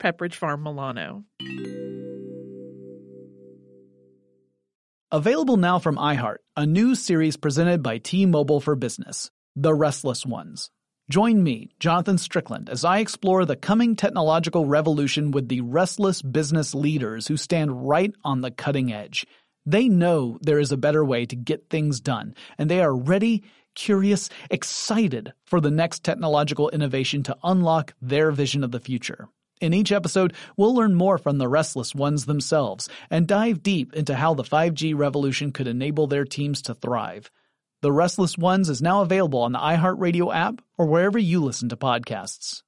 Pepperidge Farm Milano. Available now from iHeart, a new series presented by T-Mobile for Business, The Restless Ones. Join me, Jonathan Strickland, as I explore the coming technological revolution with the restless business leaders who stand right on the cutting edge. They know there is a better way to get things done, and they are ready, curious, excited for the next technological innovation to unlock their vision of the future. In each episode, we'll learn more from the restless ones themselves and dive deep into how the 5G revolution could enable their teams to thrive. The Restless Ones is now available on the iHeartRadio app or wherever you listen to podcasts.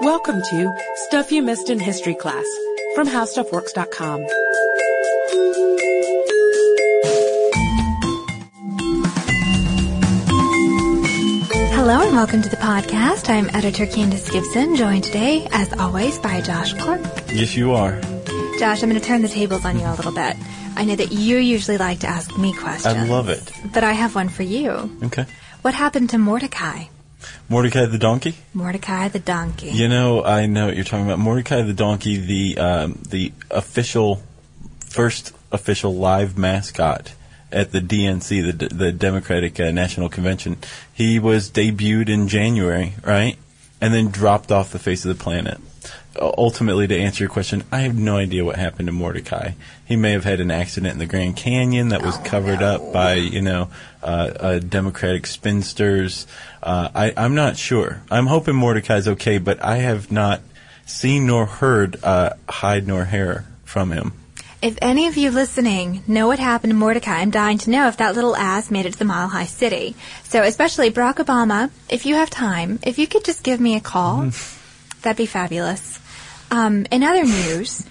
Welcome to Stuff You Missed in History Class from HowStuffWorks.com. Hello and welcome to the podcast. I'm editor Candace Gibson, joined today, as always, by Josh Clark. Yes, you are. Josh, I'm going to turn the tables on you a little bit. I know that you usually like to ask me questions. I love it. But I have one for you. Okay. What happened to Mordecai? Mordecai the donkey. Mordecai the donkey. You know, I know what you're talking about. Mordecai the donkey, the um, the official, first official live mascot at the DNC, the the Democratic uh, National Convention. He was debuted in January, right, and then dropped off the face of the planet. Uh, ultimately, to answer your question, I have no idea what happened to Mordecai. He may have had an accident in the Grand Canyon that was Oh, covered no. up by, you know, uh, uh, Democratic spinsters. Uh, I, I'm not sure. I'm hoping Mordecai's okay, but I have not seen nor heard uh, hide nor hair from him. If any of you listening know what happened to Mordecai, I'm dying to know if that little ass made it to the Mile High City. So, especially Barack Obama, if you have time, if you could just give me a call, that'd be fabulous. Um, in other news,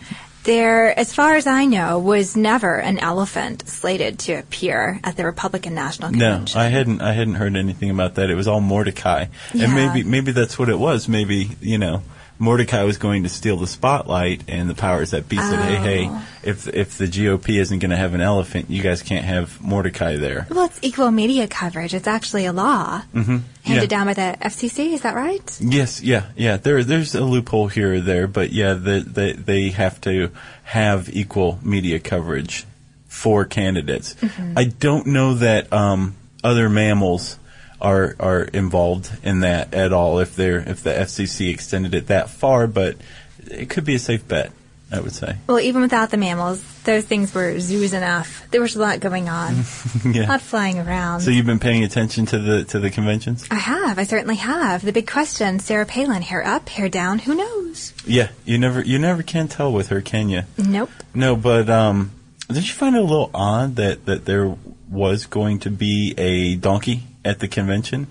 there, as far as I know, was never an elephant slated to appear at the Republican National Convention. No, I hadn't. I hadn't heard anything about that. It was all Mordecai, Yeah. and maybe maybe that's what it was. Maybe you know. Mordecai was going to steal the spotlight, and the powers that be said, "Hey, hey, Oh. if if the GOP isn't going to have an elephant, you guys can't have Mordecai there." Well, it's equal media coverage. It's actually a law Mm-hmm. handed Yeah. down by the FCC. Is that right? Yes, yeah, yeah. There, there's a loophole here or there, but yeah, the, the, they have to have equal media coverage for candidates. I don't know that um, other mammals are are involved in that at all. If they're if the FCC extended it that far, but it could be a safe bet. I would say. Well, even without the mammals, those things were zoos enough. There was a lot going on, a yeah. lot flying around. So you've been paying attention to the to the conventions? I have. I certainly have. The big question: Sarah Palin, hair up, hair down? Who knows? Yeah, you never you never can tell with her, can you? Nope. No, but um, did you find it a little odd that, that there was going to be a donkey at the convention?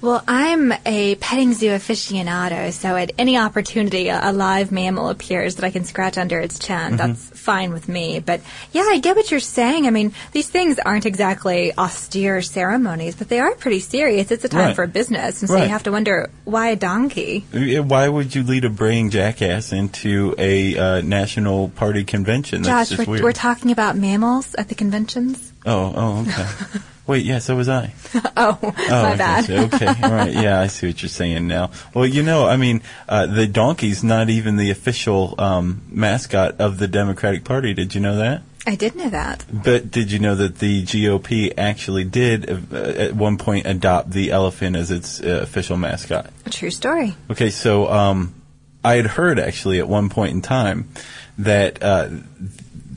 Well, I'm a petting zoo aficionado, so at any opportunity a, a live mammal appears that I can scratch under its chin, that's fine with me. But yeah, I get what you're saying. I mean, these things aren't exactly austere ceremonies, but they are pretty serious. It's a time Right. for business, and so Right. you have to wonder why a donkey. Why would you lead a braying jackass into a uh, national party convention? That's Josh, we're, we're talking about mammals at the conventions. oh, oh, okay. Wait, yeah, so was I. Oh, Oh, my bad. so- okay, all right. Yeah, I see what you're saying now. Well, you know, I mean, uh, the donkey's not even the official um, mascot of the Democratic Party. Did you know that? I did know that. But did you know that the GOP actually did uh, at one point adopt the elephant as its uh, official mascot? A true story. Okay, so um, I had heard actually at one point in time that uh,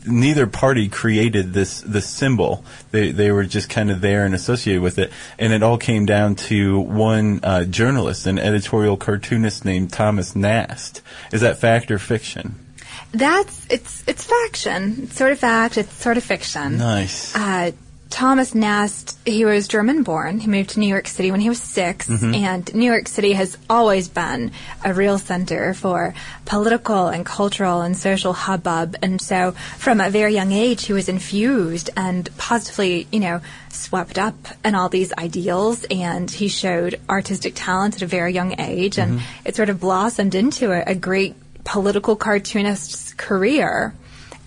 neither party created this this symbol. They they were just kind of there and associated with it, and it all came down to one uh, journalist, an editorial cartoonist named Thomas Nast. Is that fact or fiction? That's it's it's faction. It's sort of fact. It's sort of fiction. Nice. Uh, Thomas Nast, he was German born. He moved to New York City when he was 6 mm-hmm. and New York City has always been a real center for political and cultural and social hubbub. And so, from a very young age, he was infused and positively, you know, swept up in all these ideals. And he showed artistic talent at a very young age, and mm-hmm. it sort of blossomed into a, a great political cartoonist's career.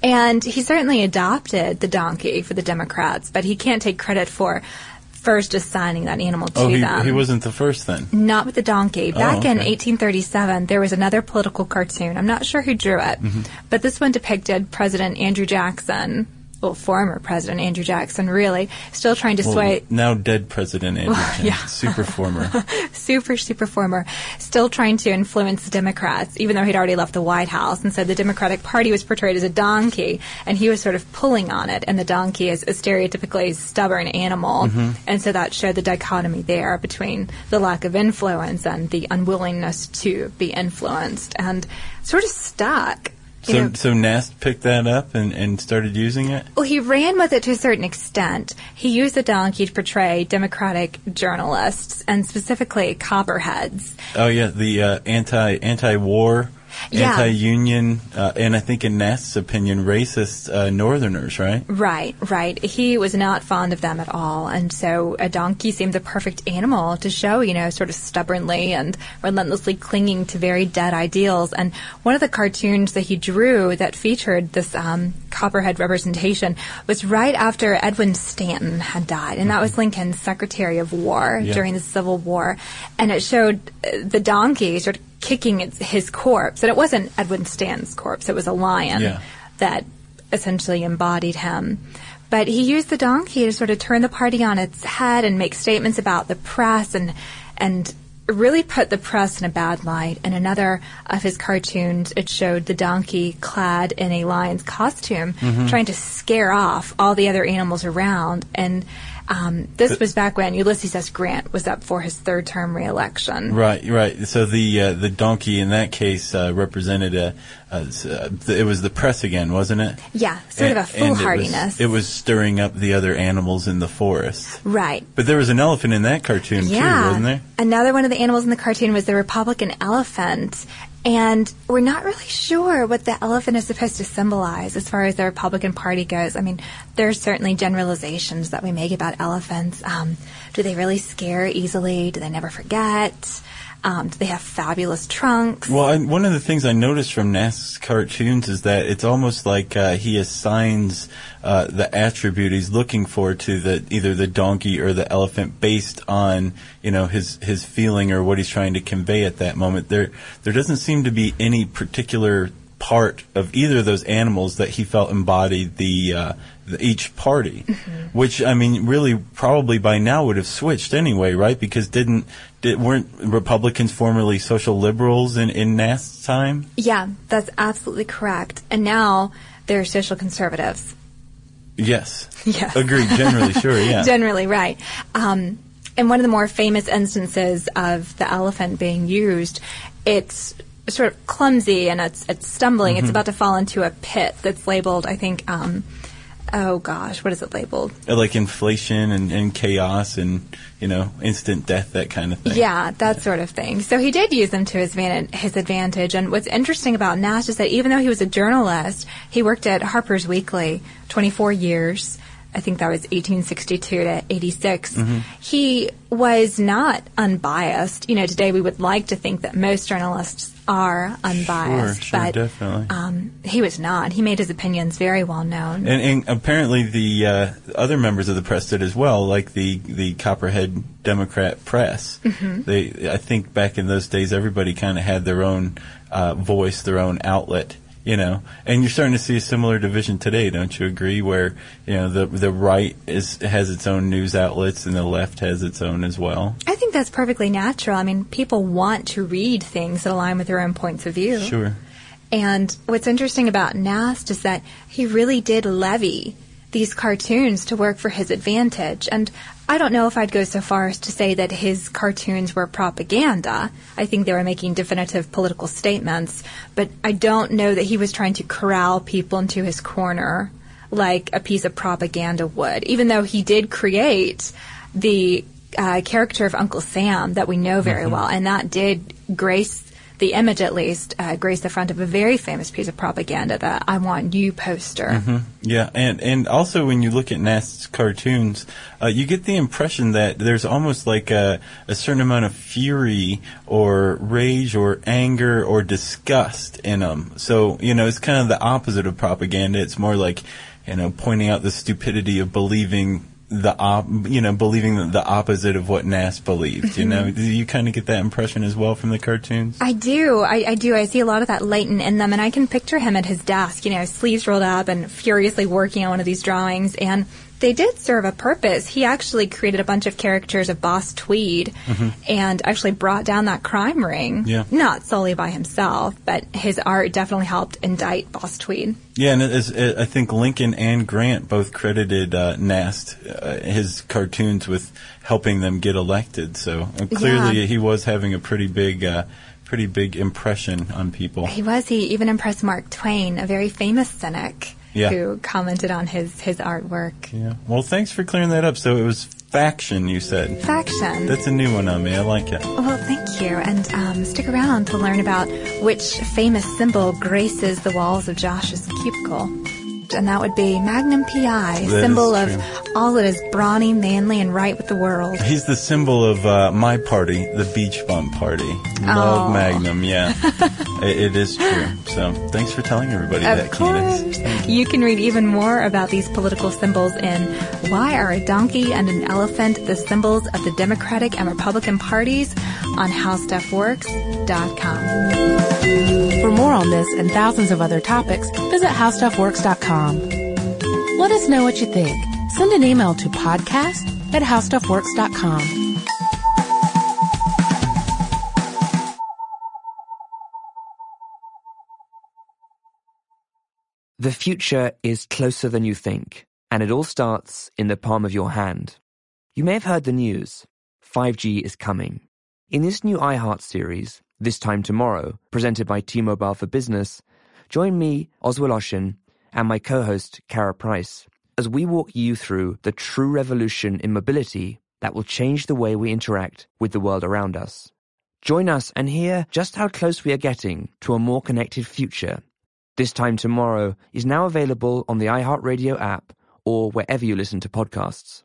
And he certainly adopted the donkey for the Democrats, but he can't take credit for first assigning that animal to oh, he, them. he wasn't the first then. Not with the donkey. Back in okay. 1837, there was another political cartoon. I'm not sure who drew it, Mm-hmm. but this one depicted President Andrew Jackson, well, former President Andrew Jackson, really, still trying to Well, sway now dead President Andrew Jackson, yeah. super former. super, super former, still trying to influence the Democrats, even though he'd already left the White House. And so the Democratic Party was portrayed as a donkey, and he was sort of pulling on it. And the donkey is a stereotypically stubborn animal. Mm-hmm. And so that showed the dichotomy there between the lack of influence and the unwillingness to be influenced, and sort of stuck. So, know. so Nast picked that up and, and started using it. Well, he ran with it to a certain extent. He used the donkey to portray Democratic journalists, and specifically copperheads. Oh yeah, the uh, anti anti war, Yeah. anti union, uh, and I think in Nast's opinion, racist uh, Northerners, right? Right, right. He was not fond of them at all, and so a donkey seemed the perfect animal to show, you know, sort of stubbornly and relentlessly clinging to very dead ideals. And one of the cartoons that he drew that featured this um, copperhead representation was right after Edwin Stanton had died, and that was Lincoln's Secretary of War Yeah. during the Civil War, and it showed uh, the donkey sort of kicking its, his corpse, and it wasn't Edwin Stanton's corpse; it was a lion Yeah. that essentially embodied him. But he used the donkey to sort of turn the party on its head and make statements about the press and and really put the press in a bad light. In another of his cartoons, it showed the donkey clad in a lion's costume, mm-hmm. trying to scare off all the other animals around. And um, this was back when Ulysses S. Grant was up for his third term reelection. Right, right. So the uh, the donkey in that case uh, represented a, a s- uh, it was the press again, wasn't it? Yeah, sort of a And- and it was- foolhardiness. It was, stirring up the other animals in the forest. Right. But there was an elephant in that cartoon too, wasn't there? Another one of the animals in the cartoon was the Republican elephant. And we're not really sure what the elephant is supposed to symbolize as far as the Republican Party goes. I mean, there's certainly generalizations that we make about elephants. Um, do they really scare easily? Do they never forget? Um, they have fabulous trunks? Well, I, one of the things I noticed from Nast's cartoons is that it's almost like uh, he assigns uh, the attribute he's looking for to the either the donkey or the elephant based on you know his his feeling or what he's trying to convey at that moment. There there doesn't seem to be any particular part of either of those animals that he felt embodied the, uh, each party, which I mean, really, probably by now would have switched anyway, right? Because didn't did, weren't Republicans formerly social liberals in in Nast's time? yeah, that's absolutely correct. And now they're social conservatives. Yes, Yes. agreed. Generally, sure, yeah. Generally, right. Um, and one of the more famous instances of the elephant being used, it's sort of clumsy and it's, it's stumbling. Mm-hmm. It's about to fall into a pit that's labeled, I think, um, oh gosh, what is it labeled? Uh, like inflation and, and chaos and you know instant death, that kind of thing. Yeah, that sort of thing. So he did use them to his, van- his advantage. And what's interesting about Nast is that even though he was a journalist, he worked at Harper's Weekly 24 years. I think that was 1862 to 86. Mm-hmm. He was not unbiased. You know, today we would like to think that most journalists are unbiased, sure, but definitely. um, he was not. He made his opinions very well known. And, and apparently the uh, other members of the press did as well, like the, the Copperhead Democrat press. Mm-hmm. They, I think back in those days, everybody kind of had their own uh, voice, their own outlet, you know. And you're starting to see a similar division today, don't you agree? Where you know the the right is has its own news outlets and the left has its own as well. I think that's perfectly natural. I mean, people want to read things that align with their own points of view. Sure. And what's interesting about Nast is that he really did levy these cartoons to work for his advantage. And I don't know if I'd go so far as to say that his cartoons were propaganda. I think they were making definitive political statements, but I don't know that he was trying to corral people into his corner like a piece of propaganda would, even though he did create the uh, character of Uncle Sam that we know very well, and that did grace the image at least uh, grace the front of a very famous piece of propaganda, the "I Want You" poster. Yeah, and and also when you look at Nast's cartoons, uh, you get the impression that there's almost like a, a certain amount of fury or rage or anger or disgust in them. So you know, it's kind of the opposite of propaganda. It's more like you know, pointing out the stupidity of believing the op, you know, believing the opposite of what Nast believed. You know, mm-hmm. do you kind of get that impression as well from the cartoons? I do. I, I do. I see a lot of that latent in them, and I can picture him at his desk, you know, sleeves rolled up and furiously working on one of these drawings. And they did serve a purpose. He actually created a bunch of characters of Boss Tweed and actually brought down that crime ring. Mm-hmm. Yeah. Not solely by himself, but his art definitely helped indict Boss Tweed. Yeah, and it is, it, I think Lincoln and Grant both credited uh, Nast, uh, his cartoons, with helping them get elected. So uh, clearly, Yeah. he was having a pretty big, uh, pretty big impression on people. He was. He even impressed Mark Twain, a very famous cynic, Yeah. who commented on his, his artwork. Yeah. Well, thanks for clearing that up. So it was faction, you said. Faction. That's a new one on me. I like it. Well, thank you. And um, stick around to learn about which famous symbol graces the walls of Josh's cubicle. And that would be Magnum PI, That symbol of all that is brawny, manly, and right with the world. He's the symbol of uh, my party, the Beach Bum Party. Love Oh. Magnum, yeah. it, it is true. So thanks for telling everybody that, Of Candace. course. You can read even more about these political symbols in Why Are a Donkey and an Elephant the Symbols of the Democratic and Republican Parties on HowStuffWorks.com. For more on this and thousands of other topics, visit howstuffworks.com. Let us know what you think. Send an email to podcast at howstuffworks.com. The future is closer than you think, and it all starts in the palm of your hand. You may have heard the news. 5G is coming. In this new iHeart series, This Time Tomorrow, presented by T-Mobile for Business, join me, Oz Woloshyn, and my co-host, Kara Price, as we walk you through the true revolution in mobility that will change the way we interact with the world around us. Join us and hear just how close we are getting to a more connected future this Time Tomorrow is now available on the iHeartRadio app or wherever you listen to podcasts.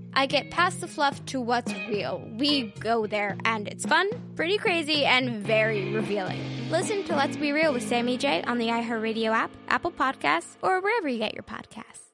I get past the fluff to what's real. We go there, and it's fun, pretty crazy, and very revealing. Listen to Let's Be Real with Sammy J on the iHeartRadio app, Apple Podcasts, or wherever you get your podcasts.